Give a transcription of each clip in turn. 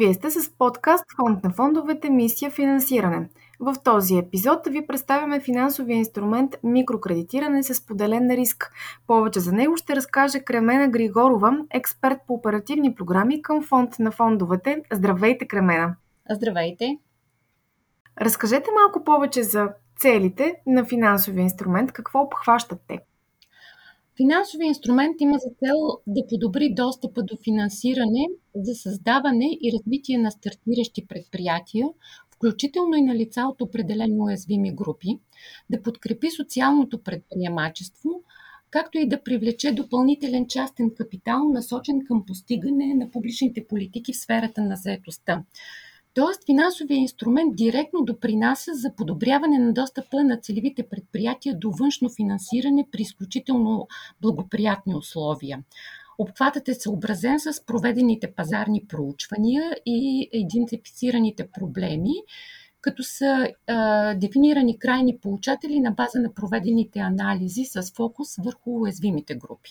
Вие сте с подкаст Фонд на фондовете Мисия финансиране. В този епизод ви представяме финансовия инструмент микрокредитиране с поделен риск. Повече за него ще разкаже Кремена Григорова, експерт по оперативни програми към Фонд на фондовете. Здравейте, Кремена! Здравейте! Разкажете малко повече за целите на финансовия инструмент. Какво обхващат те? Финансовия инструмент има за цел да подобри достъпа до финансиране за създаване и развитие на стартиращи предприятия, включително и на лица от определено уязвими групи, да подкрепи социалното предприемачество, както и да привлече допълнителен частен капитал, насочен към постигане на публичните политики в сферата на заетостта. Тоест, финансовия инструмент директно допринася за подобряване на достъпа на целевите предприятия до външно финансиране при изключително благоприятни условия. Обхватът е съобразен с проведените пазарни проучвания и идентифицираните проблеми, като са а, дефинирани крайни получатели на база на проведените анализи с фокус върху уязвимите групи.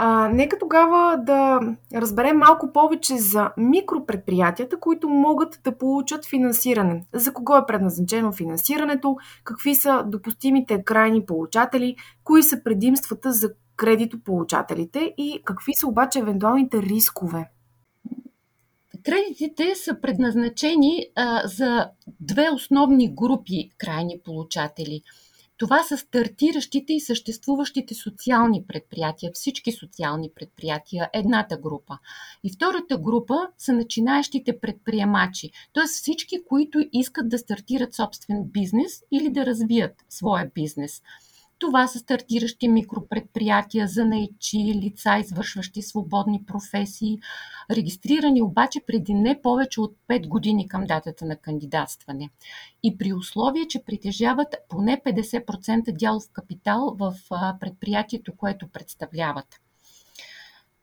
А, нека тогава да разберем малко повече за микропредприятията, които могат да получат финансиране. За кого е предназначено финансирането, какви са допустимите крайни получатели, кои са предимствата за кредитополучателите и какви са обаче евентуалните рискове. Кредитите са предназначени а, за две основни групи крайни получатели – това са стартиращите и съществуващите социални предприятия, всички социални предприятия, едната група. И втората група са начинаещите предприемачи, т.е. всички, които искат да стартират собствен бизнес или да развият своя бизнес. Това са стартиращи микропредприятия, за наичи, лица, извършващи свободни професии, регистрирани обаче преди не повече от 5 години към датата на кандидатстване. И при условие, че притежават поне 50% дял в капитал в предприятието, което представляват.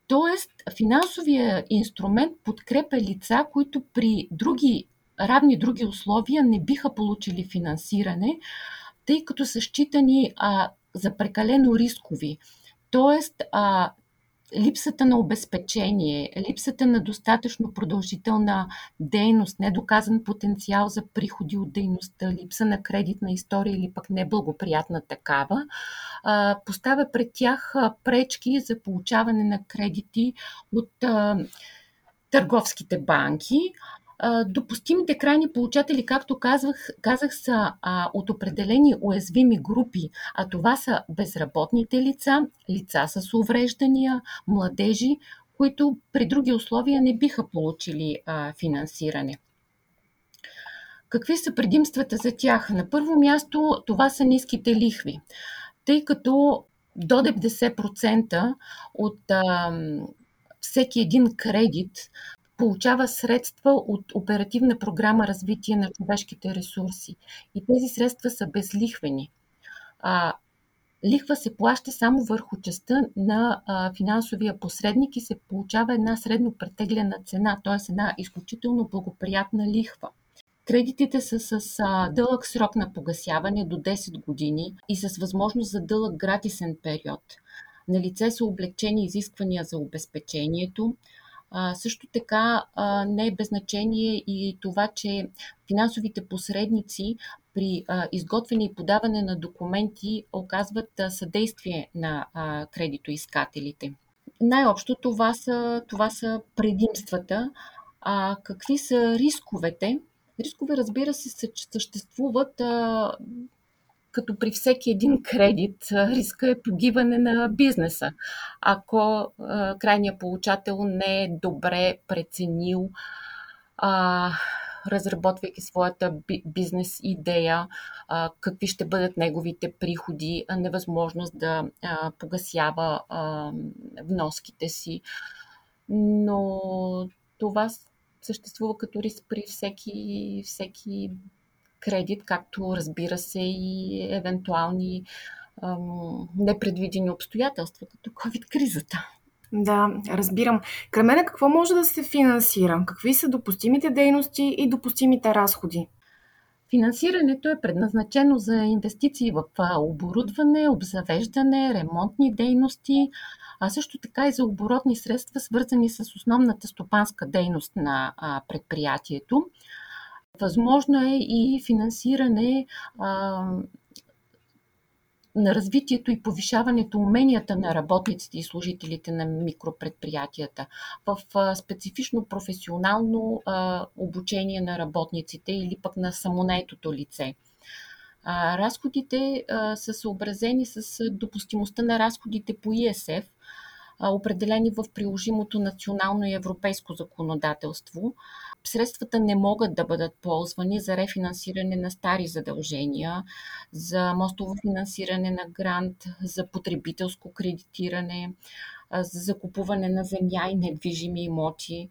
Тоест, финансовия инструмент подкрепя лица, които при други равни други условия не биха получили финансиране, тъй като са считани а, за прекалено рискови. Тоест, а, липсата на обезпечение, липсата на достатъчно продължителна дейност, недоказан потенциал за приходи от дейността, липса на кредитна история или пък неблагоприятна такава, поставя пред тях пречки за получаване на кредити от търговските банки, Допустимите крайни получатели, както казах, казах са а, от определени уязвими групи, а това са безработните лица, лица с увреждания, младежи, които при други условия не биха получили а, финансиране. Какви са предимствата за тях? На първо място това са ниските лихви, тъй като до 90% от а, всеки един кредит получава средства от Оперативна програма Развитие на човешките ресурси. И тези средства са безлихвени. А, лихва се плаща само върху частта на а, финансовия посредник и се получава една средно претеглена цена, т.е. една изключително благоприятна лихва. Кредитите са с а, дълъг срок на погасяване до 10 години и с възможност за дълъг гратисен период. На лице са облегчени изисквания за обезпечението, а, също така а, не е без значение и това, че финансовите посредници при а, изготвяне и подаване на документи оказват а, съдействие на а, кредитоискателите. Най-общо това са, това са предимствата. А какви са рисковете? Рискове, разбира се, съществуват а, като при всеки един кредит, риска е погиване на бизнеса. Ако крайният получател не е добре преценил, а, разработвайки своята бизнес идея, какви ще бъдат неговите приходи, а невъзможност да погасява вноските си. Но това съществува като риск при всеки, всеки кредит, както разбира се и евентуални ам, непредвидени обстоятелства, като COVID-кризата. Да, разбирам. Кремене, какво може да се финансира? Какви са допустимите дейности и допустимите разходи? Финансирането е предназначено за инвестиции в оборудване, обзавеждане, ремонтни дейности, а също така и за оборотни средства, свързани с основната стопанска дейност на предприятието. Възможно е и финансиране на развитието и повишаването уменията на работниците и служителите на микропредприятията в специфично професионално обучение на работниците или пък на самонаетото лице. Разходите са съобразени с допустимостта на разходите по ИСФ, определени в приложимото национално и европейско законодателство. Средствата не могат да бъдат ползвани за рефинансиране на стари задължения, за мостово финансиране на грант, за потребителско кредитиране, за закупуване на земя и недвижими имоти,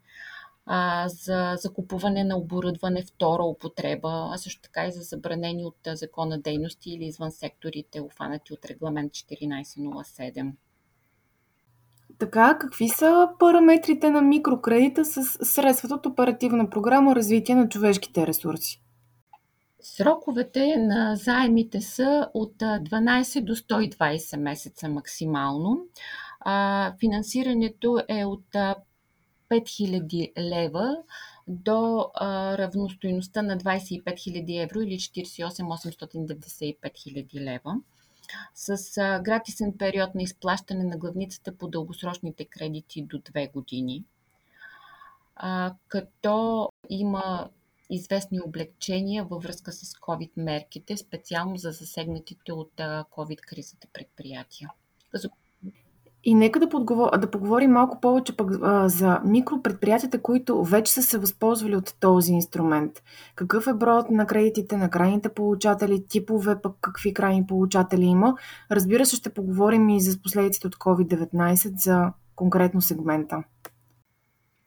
за закупуване на оборудване втора употреба, а също така и за забранени от закона дейности или извън секторите, офанати от регламент 1407. Така, какви са параметрите на микрокредита с средствата от Оперативна програма Развитие на човешките ресурси? Сроковете на заемите са от 12 до 120 месеца максимално. финансирането е от 5000 лева до равностойността на 25 000 евро или 48 895 000 лева с гратисен период на изплащане на главницата по дългосрочните кредити до 2 години, като има известни облегчения във връзка с COVID-мерките, специално за засегнатите от COVID-кризата предприятия. И нека да, подговор... да поговорим малко повече пък а, за микропредприятията, които вече са се възползвали от този инструмент. Какъв е броят на кредитите на крайните получатели, типове пък какви крайни получатели има. Разбира се, ще поговорим и за последиците от COVID-19 за конкретно сегмента.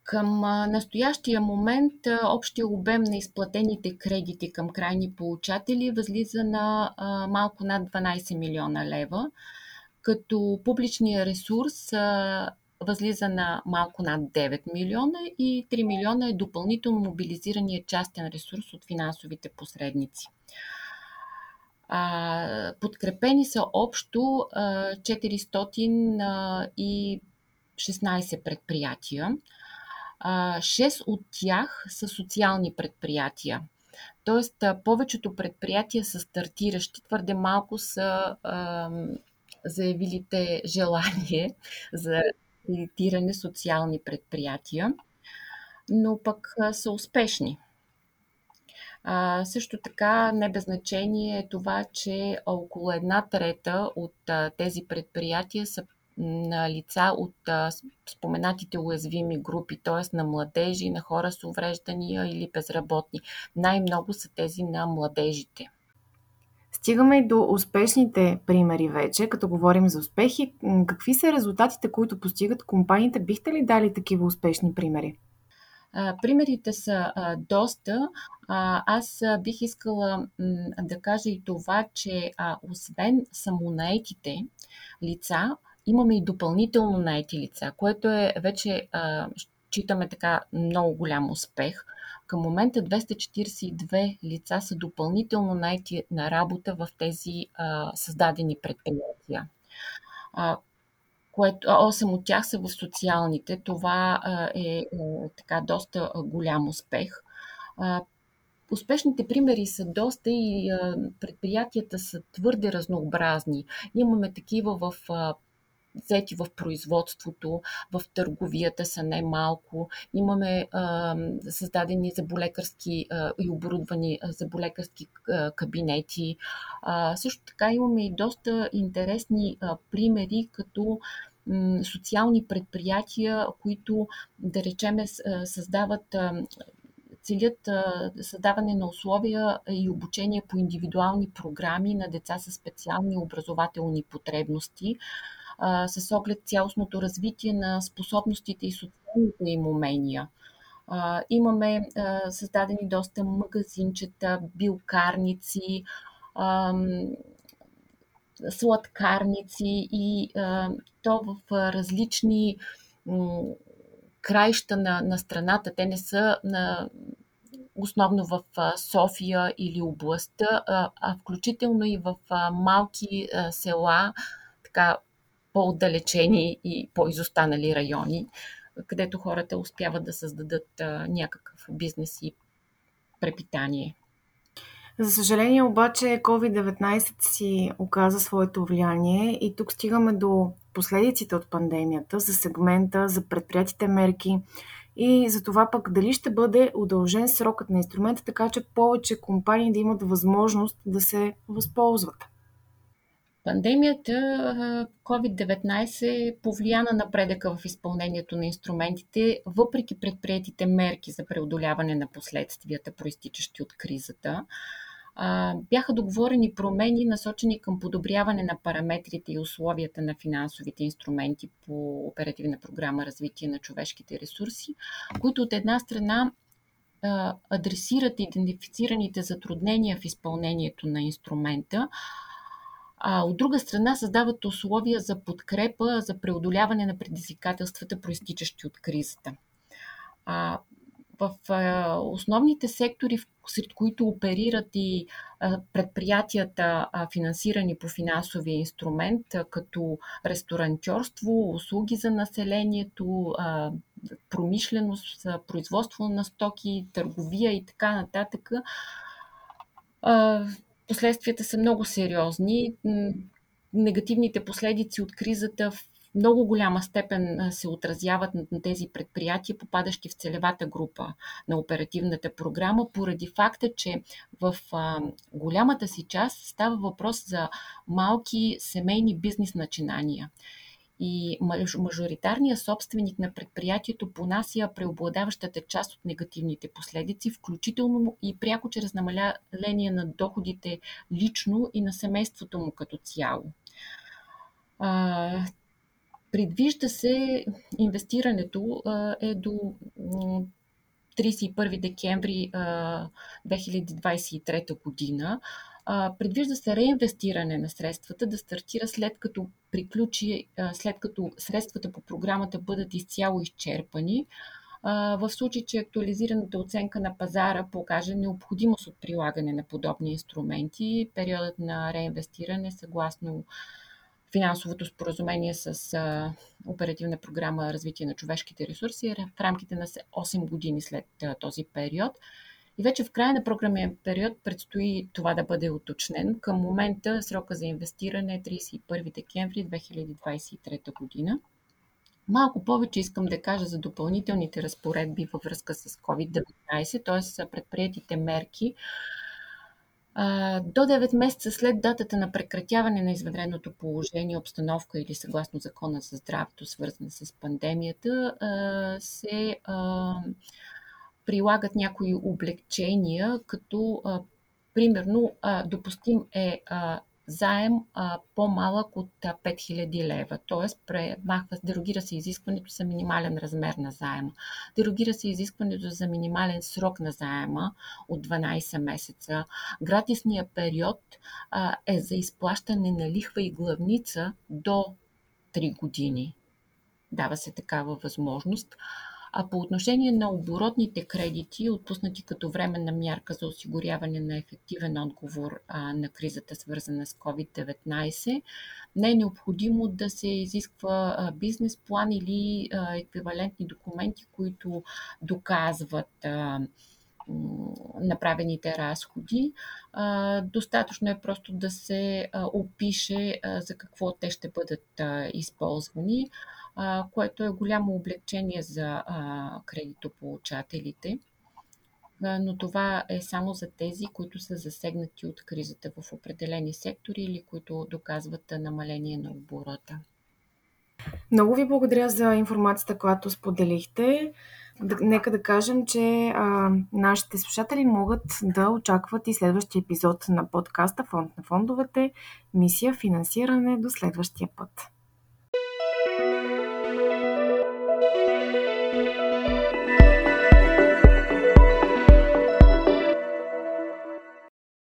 Към настоящия момент общия обем на изплатените кредити към крайни получатели възлиза на малко над 12 милиона лева като публичния ресурс възлиза на малко над 9 милиона и 3 милиона е допълнително мобилизирания частен ресурс от финансовите посредници. А, подкрепени са общо а, 416 предприятия. А, 6 от тях са социални предприятия. Тоест, повечето предприятия са стартиращи, твърде малко са заявилите желание за кредитиране социални предприятия, но пък са успешни. А, също така не без значение е това, че около една трета от а, тези предприятия са на лица от а, споменатите уязвими групи, т.е. на младежи, на хора с увреждания или безработни. Най-много са тези на младежите. Стигаме и до успешните примери вече, като говорим за успехи. Какви са резултатите, които постигат компаниите? Бихте ли дали такива успешни примери? Примерите са доста. Аз бих искала да кажа и това, че освен самонаетите лица, имаме и допълнително наети лица, което е вече, считаме така, много голям успех – към момента 242 лица са допълнително найти на работа в тези а, създадени предприятия. А, което, 8 от тях са в социалните. Това а, е, е така доста голям успех. А, Успешните примери са доста и а, предприятията са твърде разнообразни. Имаме такива в а, взети в производството, в търговията са немалко. Имаме а, създадени заболекарски а, и оборудвани заболекарски кабинети. А, също така имаме и доста интересни а, примери, като социални предприятия, които, да речеме, създават целят създаване на условия и обучение по индивидуални програми на деца с специални образователни потребности, а, с оглед цялостното развитие на способностите и социалните им умения. А, имаме а, създадени доста магазинчета, билкарници, а, сладкарници и а, то в различни м, краища на, на страната. Те не са на основно в София или областта, а включително и в малки села, така по-отдалечени и по-изостанали райони, където хората успяват да създадат някакъв бизнес и препитание. За съжаление обаче COVID-19 си оказа своето влияние и тук стигаме до последиците от пандемията за сегмента, за предприятите мерки и за това пък дали ще бъде удължен срокът на инструмента, така че повече компании да имат възможност да се възползват. Пандемията COVID-19 повлия на напредъка в изпълнението на инструментите, въпреки предприятите мерки за преодоляване на последствията, проистичащи от кризата. Бяха договорени промени, насочени към подобряване на параметрите и условията на финансовите инструменти по оперативна програма Развитие на човешките ресурси, които от една страна адресират идентифицираните затруднения в изпълнението на инструмента, а от друга страна създават условия за подкрепа за преодоляване на предизвикателствата, проистичащи от кризата. А, в а, основните сектори, сред които оперират и а, предприятията, а, финансирани по финансовия инструмент, а, като ресторантьорство, услуги за населението, а, промишленост, а, производство на стоки, търговия и така нататък, а, последствията са много сериозни. Негативните последици от кризата в много голяма степен се отразяват на тези предприятия, попадащи в целевата група на оперативната програма, поради факта, че в голямата си част става въпрос за малки семейни бизнес начинания и мажоритарният собственик на предприятието понася преобладаващата част от негативните последици, включително и пряко чрез намаление на доходите лично и на семейството му като цяло. Предвижда се инвестирането е до 31 декември 2023 година. Предвижда се реинвестиране на средствата да стартира след като приключи, след като средствата по програмата бъдат изцяло изчерпани. В случай, че актуализираната оценка на пазара покаже необходимост от прилагане на подобни инструменти, периодът на реинвестиране съгласно финансовото споразумение с а, оперативна програма Развитие на човешките ресурси е в рамките на 8 години след а, този период. И вече в края на програмния период предстои това да бъде уточнено. Към момента срока за инвестиране е 31 декември 2023 година. Малко повече искам да кажа за допълнителните разпоредби във връзка с COVID-19, т.е. предприятите мерки до 9 месеца след датата на прекратяване на извънредното положение, обстановка или съгласно закона за здравето, свързана с пандемията, се прилагат някои облегчения, като примерно допустим е заем а, по-малък от 5000 лева. Тоест, премахва, дерогира се изискването за минимален размер на заема. Дерогира се изискването за минимален срок на заема от 12 месеца. Гратисният период а, е за изплащане на лихва и главница до 3 години. Дава се такава възможност. А по отношение на оборотните кредити, отпуснати като временна мярка за осигуряване на ефективен отговор на кризата, свързана с COVID-19, не е необходимо да се изисква бизнес план или еквивалентни документи, които доказват направените разходи. Достатъчно е просто да се опише за какво те ще бъдат използвани което е голямо облегчение за кредитополучателите. Но това е само за тези, които са засегнати от кризата в определени сектори или които доказват намаление на оборота. Много ви благодаря за информацията, която споделихте. Нека да кажем, че а, нашите слушатели могат да очакват и следващия епизод на подкаста Фонд на фондовете, мисия финансиране до следващия път.